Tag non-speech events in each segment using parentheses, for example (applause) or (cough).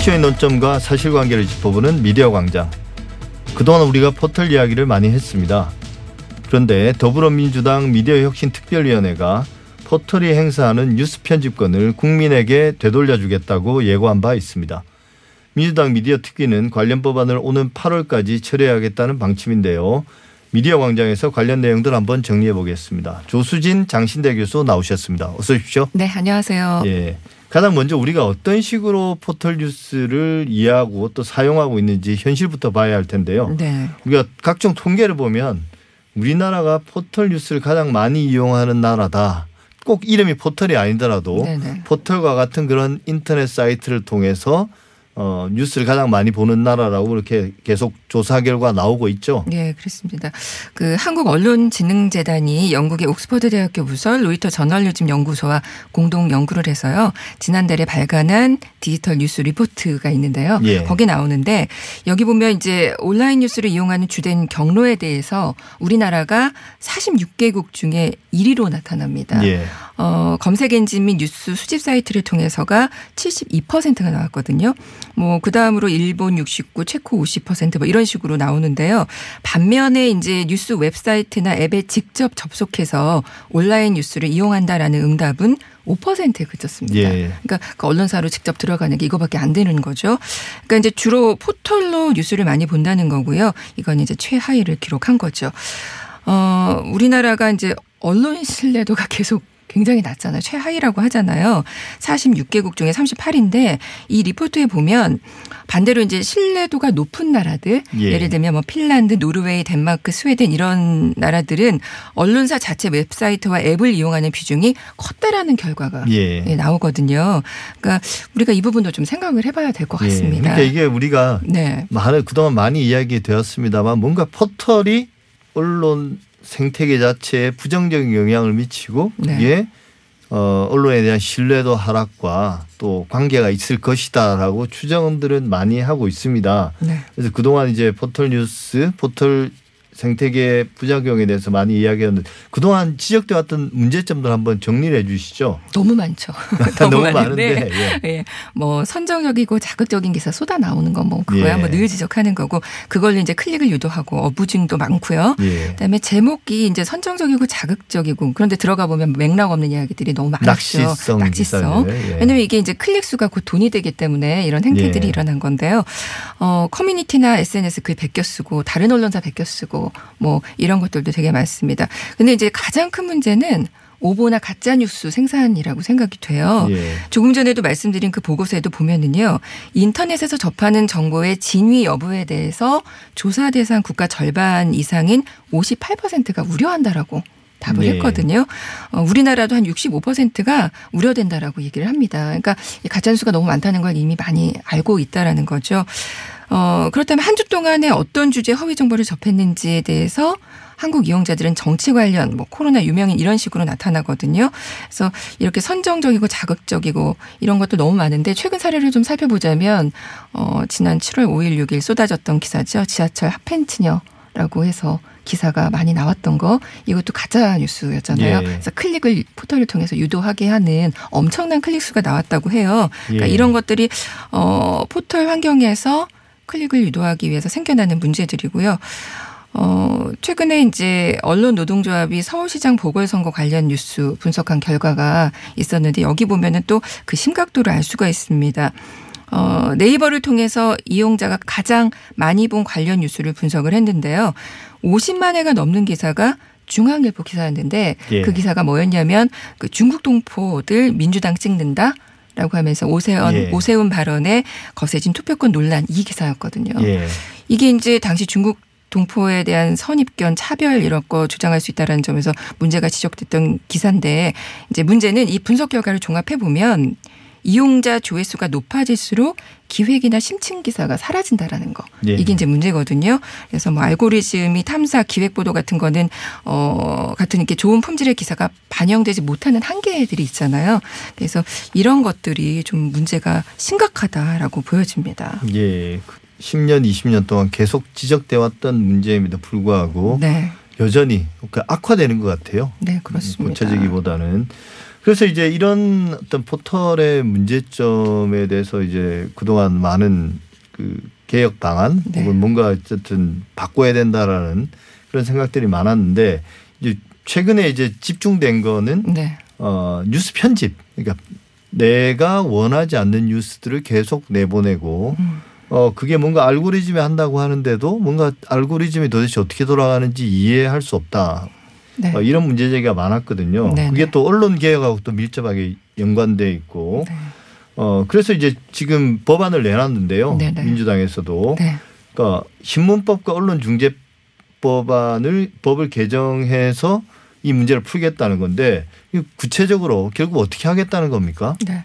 이슈의 논점과 사실관계를 짚어보는 미디어 광장. 그동안 우리가 포털 이야기를 많이 했습니다. 그런데 더불어민주당 미디어혁신특별위원회가 포털이 행사하는 뉴스 편집권을 국민에게 되돌려주겠다고 예고한 바 있습니다. 민주당 미디어 특위는 관련 법안을 오는 8월까지 처리하겠다는 방침인데요. 미디어 광장에서 관련 내용들 한번 정리해 보겠습니다. 조수진 장신대 교수 나오셨습니다. 어서 오십시오. 네, 안녕하세요. 예. 가장 먼저 우리가 어떤 식으로 포털 뉴스를 이해하고 또 사용하고 있는지 현실부터 봐야 할 텐데요. 네. 우리가 각종 통계를 보면 우리나라가 포털 뉴스를 가장 많이 이용하는 나라다. 꼭 이름이 포털이 아니더라도 네네. 포털과 같은 그런 인터넷 사이트를 통해서 어, 뉴스를 가장 많이 보는 나라라고 이렇게 계속 조사 결과 나오고 있죠. 네, 그렇습니다. 그 한국 언론진흥재단이 영국의 옥스퍼드 대학교 부설 로이터 저널리즘 연구소와 공동 연구를 해서요. 지난달에 발간한 디지털 뉴스 리포트가 있는데요. 예. 거기 나오는데 여기 보면 이제 온라인 뉴스를 이용하는 주된 경로에 대해서 우리나라가 46개국 중에 1위로 나타납니다. 예. 어, 검색 엔진 및 뉴스 수집 사이트를 통해서가 72%가 나왔거든요. 뭐, 그 다음으로 일본 69, 체코 50%뭐 이런 식으로 나오는데요. 반면에 이제 뉴스 웹사이트나 앱에 직접 접속해서 온라인 뉴스를 이용한다라는 응답은 5%에 그쳤습니다. 예. 그러니까 그 언론사로 직접 들어가는 게 이거밖에 안 되는 거죠. 그러니까 이제 주로 포털로 뉴스를 많이 본다는 거고요. 이건 이제 최하위를 기록한 거죠. 어, 우리나라가 이제 언론 신뢰도가 (laughs) 계속 굉장히 낮잖아요. 최하위라고 하잖아요. 46개국 중에 38인데 이 리포트에 보면 반대로 이제 신뢰도가 높은 나라들 예. 예. 를 들면 뭐 핀란드, 노르웨이, 덴마크, 스웨덴 이런 나라들은 언론사 자체 웹사이트와 앱을 이용하는 비중이 컸다라는 결과가 예. 예, 나오거든요. 그러니까 우리가 이 부분도 좀 생각을 해봐야 될것 예. 같습니다. 그러니까 이게 우리가 네. 많은 그동안 많이 이야기되었습니다만 뭔가 포털이 언론 생태계 자체에 부정적인 영향을 미치고 네. 이게 어, 언론에 대한 신뢰도 하락과 또 관계가 있을 것이다라고 추정들은 많이 하고 있습니다. 네. 그래서 그동안 이제 포털 뉴스, 포털 생태계 부작용에 대해서 많이 이야기했는데 그동안 지적돼 왔던 문제점들 한번 정리를 해 주시죠. 너무 많죠. (laughs) 너무 많은데. 많은데, 예. 뭐 선정적이고 자극적인 기사 쏟아 나오는 건 뭐 그거야 예. 뭐늘 지적하는 거고 그걸로 이제 클릭을 유도하고 어부증도 많고요. 예. 그다음에 제목이 이제 선정적이고 자극적이고 그런데 들어가 보면 맥락 없는 이야기들이 너무 많죠. 낚시성 낚시성. 예. 왜냐면 이게 이제 클릭 수가 곧 돈이 되기 때문에 이런 행태들이 예. 일어난 건데요. 어, 커뮤니티나 SNS 글 베껴 쓰고 다른 언론사 베껴 쓰고 뭐 이런 것들도 되게 많습니다. 근데 이제 가장 큰 문제는 오보나 가짜 뉴스 생산이라고 생각이 돼요. 예. 조금 전에도 말씀드린 그 보고서에도 보면은요. 인터넷에서 접하는 정보의 진위 여부에 대해서 조사 대상 국가 절반 이상인 58%가 우려한다라고 답을 네. 했거든요. 어, 우리나라도 한 65%가 우려된다라고 얘기를 합니다. 그러니까 이 가짜뉴스가 너무 많다는 걸 이미 많이 알고 있다라는 거죠. 어, 그렇다면 한 주 동안에 어떤 주제 허위 정보를 접했는지에 대해서 한국 이용자들은 정치 관련, 뭐 코로나 유명인 이런 식으로 나타나거든요. 그래서 이렇게 선정적이고 자극적이고 이런 것도 너무 많은데 최근 사례를 좀 살펴보자면 어, 지난 7월 5일, 6일 쏟아졌던 기사죠. 지하철 핫팬츠녀라고 해서 기사가 많이 나왔던 거 이것도 가짜 뉴스였잖아요. 예. 그래서 클릭을 포털을 통해서 유도하게 하는 엄청난 클릭 수가 나왔다고 해요. 그러니까 예. 이런 것들이 어 포털 환경에서 클릭을 유도하기 위해서 생겨나는 문제들이고요. 어, 최근에 이제 언론 노동조합이 서울시장 보궐선거 관련 뉴스 분석한 결과가 있었는데 여기 보면은 또 그 심각도를 알 수가 있습니다. 어, 네이버를 통해서 이용자가 가장 많이 본 관련 뉴스를 분석을 했는데요. 50만 회가 넘는 기사가 중앙일보 기사였는데 예. 그 기사가 뭐였냐면 그 중국 동포들 민주당 찍는다. 라고 하면서 오세훈 예. 오세훈 발언에 거세진 투표권 논란 이 기사였거든요. 예. 이게 이제 당시 중국 동포에 대한 선입견, 차별 이런 거 주장할 수 있다라는 점에서 문제가 지적됐던 기사인데 이제 문제는 이 분석 결과를 종합해 보면 이용자 조회수가 높아질수록 기획이나 심층 기사가 사라진다라는 거. 예. 이게 이제 문제거든요. 그래서 뭐 알고리즘이 탐사 기획 보도 같은 거는 어 같은 이렇게 좋은 품질의 기사가 반영되지 못하는 한계들이 있잖아요. 그래서 이런 것들이 좀 문제가 심각하다라고 보여집니다. 예. 10년, 20년 동안 계속 지적돼 왔던 문제임에도 불구하고 네. 여전히 악화되는 것 같아요. 네, 그렇습니다. 고쳐지기보다는 그래서 이제 이런 어떤 포털의 문제점에 대해서 이제 그동안 많은 그 개혁 방안 네. 혹은 뭔가 어쨌든 바꿔야 된다라는 그런 생각들이 많았는데 이제 최근에 이제 집중된 거는 네. 어 뉴스 편집 그러니까 내가 원하지 않는 뉴스들을 계속 내보내고 음. 어 그게 뭔가 알고리즘이 한다고 하는데도 뭔가 알고리즘이 도대체 어떻게 돌아가는지 이해할 수 없다. 네. 어, 이런 문제 제기가 많았거든요. 네네. 그게 또 언론 개혁하고 또 밀접하게 연관돼 있고 네. 어 그래서 이제 지금 법안을 내놨는데요. 네네. 민주당에서도 네. 그러니까 신문법과 언론중재법안을 법을 개정해서 이 문제를 풀겠다는 건데 구체적으로 결국 어떻게 하겠다는 겁니까? 네.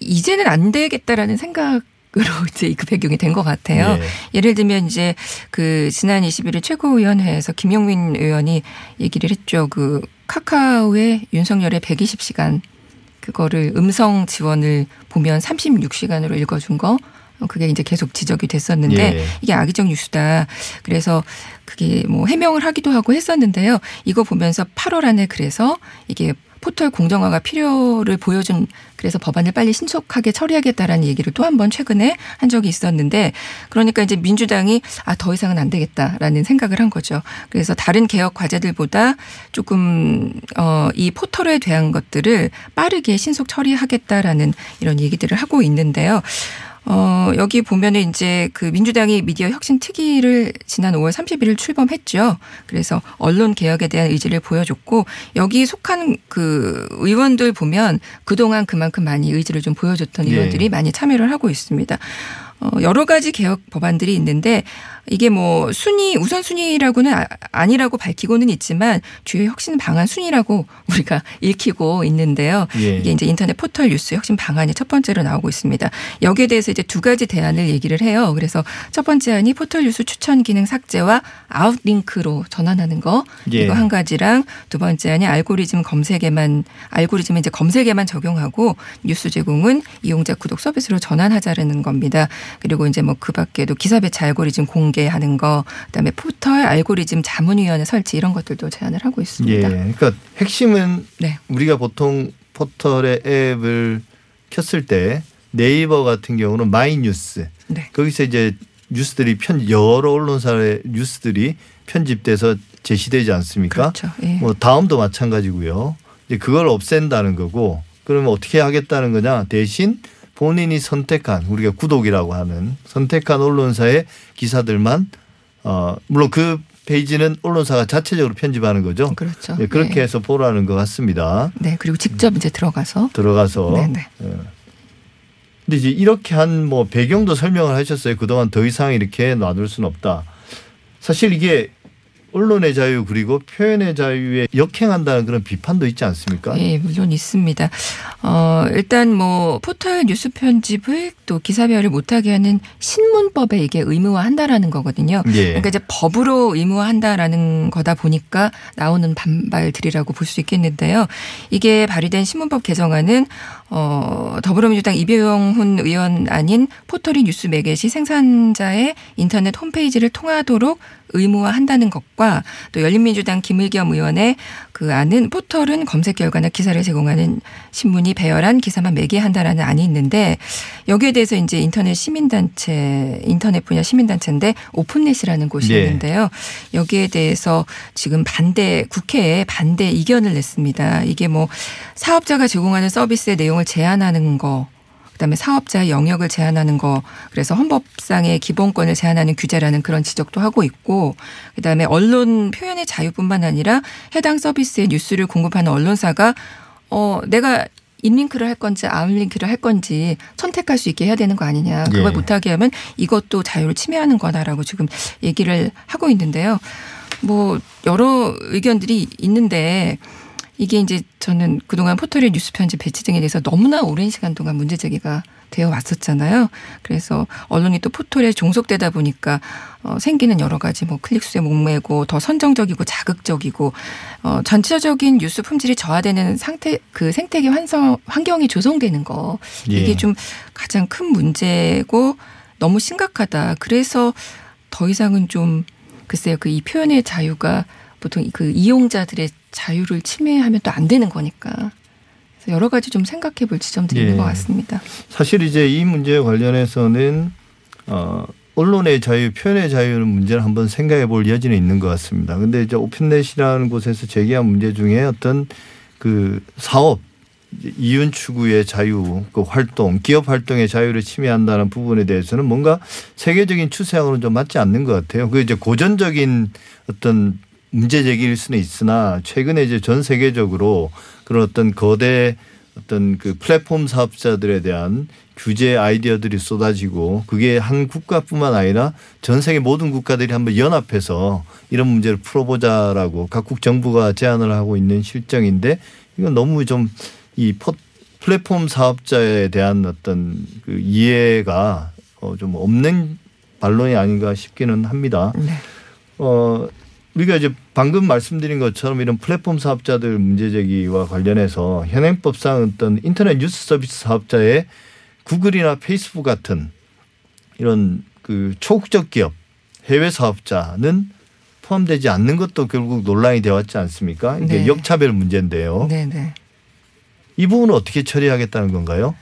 이제는 안 되겠다라는 생각 으로 (laughs) 이제 그 배경이 된 것 같아요. 예. 예를 들면 이제 그 지난 21일 최고위원회에서 김용민 의원이 얘기를 했죠. 그 카카오의 윤석열의 120시간 그거를 음성 지원을 보면 36시간으로 읽어준 거. 어, 그게 이제 계속 지적이 됐었는데 예. 이게 악의적 뉴스다. 그래서 그게 뭐 해명을 하기도 하고 했었는데요. 이거 보면서 8월 안에 그래서 이게 포털 공정화가 필요를 보여준 그래서 법안을 빨리 신속하게 처리하겠다라는 얘기를 또 한 번 최근에 한 적이 있었는데 그러니까 이제 민주당이 아 더 이상은 안 되겠다라는 생각을 한 거죠. 그래서 다른 개혁 과제들보다 조금 어이 포털에 대한 것들을 빠르게 신속 처리하겠다라는 이런 얘기들을 하고 있는데요. 어, 여기 보면은 이제 그 민주당이 미디어 혁신 특위를 지난 5월 31일 출범했죠. 그래서 언론 개혁에 대한 의지를 보여줬고 여기 속한 그 의원들 보면 그동안 그만큼 많이 의지를 좀 보여줬던 예. 의원들이 많이 참여를 하고 있습니다. 어, 여러 가지 개혁 법안들이 있는데 이게 뭐 순위 우선 순위라고는 아- 아니라고 밝히고는 있지만 주요 혁신 방안 순위라고 (laughs) 우리가 읽히고 있는데요. 예. 이게 이제 인터넷 포털 뉴스 혁신 방안이 첫 번째로 나오고 있습니다. 여기에 대해서 이제 두 가지 대안을 얘기를 해요. 그래서 첫 번째 안이 포털 뉴스 추천 기능 삭제와 outlink로 전환하는 거 예. 이거 한 가지랑 두 번째 안이 알고리즘 검색에만 알고리즘은 이제 검색에만 적용하고 뉴스 제공은 이용자 구독 서비스로 전환하자라는 겁니다. 그리고 이제 뭐 그 밖에도 기사 배치 알고리즘 공개하는 거, 그다음에 포털 알고리즘 자문위원회 설치 이런 것들도 제안을 하고 예. 있습니다. 그러니까 핵심은 네. 우리가 보통 포털의 앱을 켰을 때 네이버 같은 경우는 마이뉴스 네. 거기서 이제 뉴스들이 편 여러 언론사의 뉴스들이 편집돼서 제시되지 않습니까? 그렇죠. 예. 뭐 다음도 마찬가지고요. 이제 그걸 없앤다는 거고 그러면 어떻게 하겠다는 거냐? 대신 본인이 선택한 우리가 구독이라고 하는 선택한 언론사의 기사들만 어 물론 그 페이지는 언론사가 자체적으로 편집하는 거죠. 그렇죠. 예, 그렇게 예. 해서 보라는 것 같습니다. 네. 그리고 직접 이제 들어가서 들어가서. 네네. 예. 근데 이제 이렇게 한 뭐 배경도 설명을 하셨어요. 그동안 더 이상 이렇게 놔둘 수는 없다. 사실 이게 언론의 자유 그리고 표현의 자유에 역행한다는 그런 비판도 있지 않습니까? 예, 물론 있습니다. 어, 일단 뭐 포털 뉴스 편집을 또 기사별을 못하게 하는 신문법에 이게 의무화한다라는 거거든요. 예. 그러니까 이제 법으로 의무화한다라는 거다 보니까 나오는 반발들이라고 볼 수 있겠는데요. 이게 발의된 신문법 개정안은 어, 더불어민주당 이배용훈 의원 아닌 포털이 뉴스 매개시 생산자의 인터넷 홈페이지를 통하도록 의무화한다는 것과 또 열린민주당 김의겸 의원의 그 안은 포털은 검색 결과나 기사를 제공하는 신문이 배열한 기사만 매개한다라는 안이 있는데 여기에 대해서 이제 인터넷 시민단체 인터넷 분야 시민단체인데 오픈넷이라는 곳이 예. 있는데요. 여기에 대해서 지금 반대 국회에 반대 이견을 냈습니다. 이게 뭐 사업자가 제공하는 서비스의 내용을 제한하는 거 그다음에 사업자의 영역을 제한하는 거 그래서 헌법상의 기본권을 제한하는 규제라는 그런 지적도 하고 있고 그다음에 언론 표현의 자유뿐만 아니라 해당 서비스의 뉴스를 공급하는 언론사가 어 내가 인링크를 할 건지 아웃링크를 할 건지 선택할 수 있게 해야 되는 거 아니냐. 그걸 예. 못하게 하면 이것도 자유를 침해하는 거다라고 지금 얘기를 하고 있는데요. 뭐 여러 의견들이 있는데 이게 이제 저는 그동안 포털의 뉴스 편집 배치 등에 대해서 너무나 오랜 시간 동안 문제 제기가 되어 왔었잖아요. 그래서 언론이 또 포털에 종속되다 보니까 어, 생기는 여러 가지 뭐 클릭수에 목매고 더 선정적이고 자극적이고 어, 전체적인 뉴스 품질이 저하되는 상태 그 생태계 환성 환경이 조성되는 거 이게 예. 좀 가장 큰 문제고 너무 심각하다. 그래서 더 이상은 좀 글쎄요 그 이 표현의 자유가 보통 그 이용자들의 자유를 침해하면 또 안 되는 거니까 그래서 여러 가지 좀 생각해 볼 지점들이 예. 있는 것 같습니다. 사실 이제 이 문제에 관련해서는 어 언론의 자유, 표현의 자유는 문제를 한번 생각해 볼 여지는 있는 것 같습니다. 근데 이제 오픈넷이라는 곳에서 제기한 문제 중에 어떤 그 사업 이윤 추구의 자유, 그 활동, 기업 활동의 자유를 침해한다는 부분에 대해서는 뭔가 세계적인 추세하고는 좀 맞지 않는 것 같아요. 그 이제 고전적인 어떤 문제 제기일 수는 있으나 최근에 이제 전 세계적으로 그런 어떤 거대 어떤 그 플랫폼 사업자들에 대한 규제 아이디어들이 쏟아지고 그게 한 국가뿐만 아니라 전 세계 모든 국가들이 한번 연합해서 이런 문제를 풀어보자라고 각국 정부가 제안을 하고 있는 실정인데 이건 너무 좀 이 플랫폼 사업자에 대한 어떤 그 이해가 어좀 없는 반론이 아닌가 싶기는 합니다. 네. 어, 우리가 이제 방금 말씀드린 것처럼 이런 플랫폼 사업자들 문제 제기와 관련해서 현행법상 어떤 인터넷 뉴스 서비스 사업자의 구글이나 페이스북 같은 이런 그 초국적 기업 해외 사업자는 포함되지 않는 것도 결국 논란이 되어 왔지 않습니까? 이게 네. 역차별 문제인데요. 네, 네. 이 부분은 어떻게 처리하겠다는 건가요?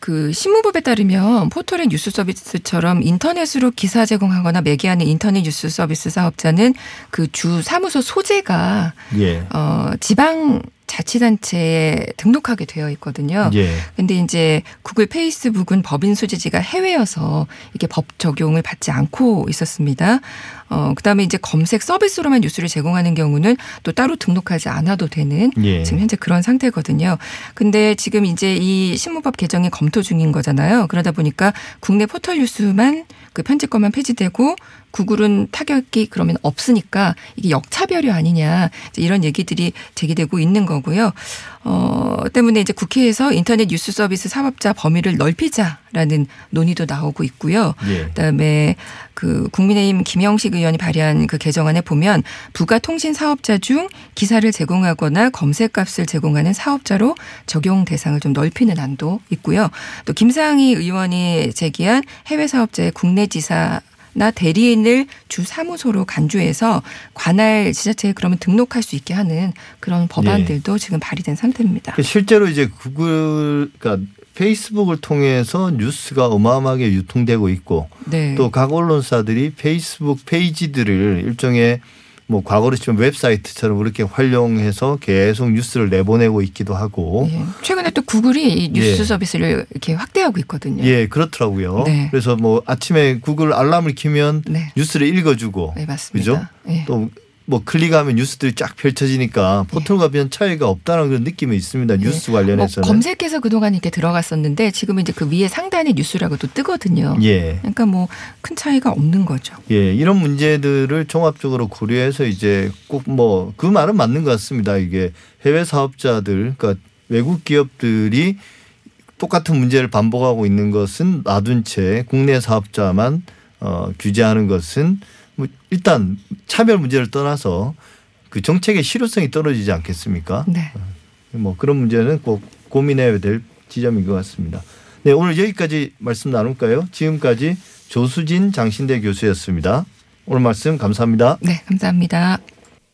그 신문법에 따르면 포털의 뉴스 서비스처럼 인터넷으로 기사 제공하거나 매개하는 인터넷 뉴스 서비스 사업자는 그 주 사무소 소재가 예. 어 지방 자치단체에 등록하게 되어 있거든요. 예. 근데 이제 구글 페이스북은 법인 소재지가 해외여서 이게 법 적용을 받지 않고 있었습니다. 어, 그 다음에 이제 검색 서비스로만 뉴스를 제공하는 경우는 또 따로 등록하지 않아도 되는 예. 지금 현재 그런 상태거든요. 근데 지금 이제 이 신문법 개정이 검토 중인 거잖아요. 그러다 보니까 국내 포털 뉴스만 그 편집권만 폐지되고 구글은 타격이 그러면 없으니까 이게 역차별이 아니냐 이런 얘기들이 제기되고 있는 거고요. 어, 때문에 이제 국회에서 인터넷 뉴스 서비스 사업자 범위를 넓히자라는 논의도 나오고 있고요. 예. 그다음에 그 국민의힘 김영식 의원이 발의한 그 개정안에 보면 부가 통신 사업자 중 기사를 제공하거나 검색값을 제공하는 사업자로 적용 대상을 좀 넓히는 안도 있고요. 또 김상희 의원이 제기한 해외 사업자의 국내 지사 나 대리인을 주 사무소로 간주해서 관할 지자체에 그러면 등록할 수 있게 하는 그런 법안들도 지금 발의된 상태입니다. 그 실제로 이제 구글, 그러니까 페이스북을 통해서 뉴스가 어마어마하게 유통되고 있고 네. 또 각 언론사들이 페이스북 페이지들을 일종의 뭐 과거로 치면 웹사이트처럼 그렇게 활용해서 계속 뉴스를 내보내고 있기도 하고 예. 최근에 또 구글이 이 뉴스 예. 서비스를 이렇게 확대하고 있거든요. 예 그렇더라고요. 네. 그래서 뭐 아침에 구글 알람을 키면 네. 뉴스를 읽어주고 네, 맞습니다. 그죠? 예. 또 뭐 클릭하면 뉴스들이 쫙 펼쳐지니까 포털과 별 차이가 없다는 그런 느낌이 있습니다. 뉴스 뭐 관련해서는. 검색해서 그동안 이렇게 들어갔었는데 지금은 이제 그 위에 상단에 뉴스라고 또 뜨거든요. 예. 그러니까 뭐 큰 차이가 없는 거죠. 예, 이런 문제들을 종합적으로 고려해서 이제 꼭 뭐 그 말은 맞는 것 같습니다. 이게 해외 사업자들, 그러니까 외국 기업들이 똑같은 문제를 반복하고 있는 것은 놔둔 채 국내 사업자만 어, 규제하는 것은 뭐 일단 차별 문제를 떠나서 그 정책의 실효성이 떨어지지 않겠습니까? 네. 뭐 그런 문제는 꼭 고민해야 될 지점인 것 같습니다. 네, 오늘 여기까지 말씀 나눌까요? 지금까지 조수진 장신대 교수였습니다. 오늘 말씀 감사합니다. 네, 감사합니다.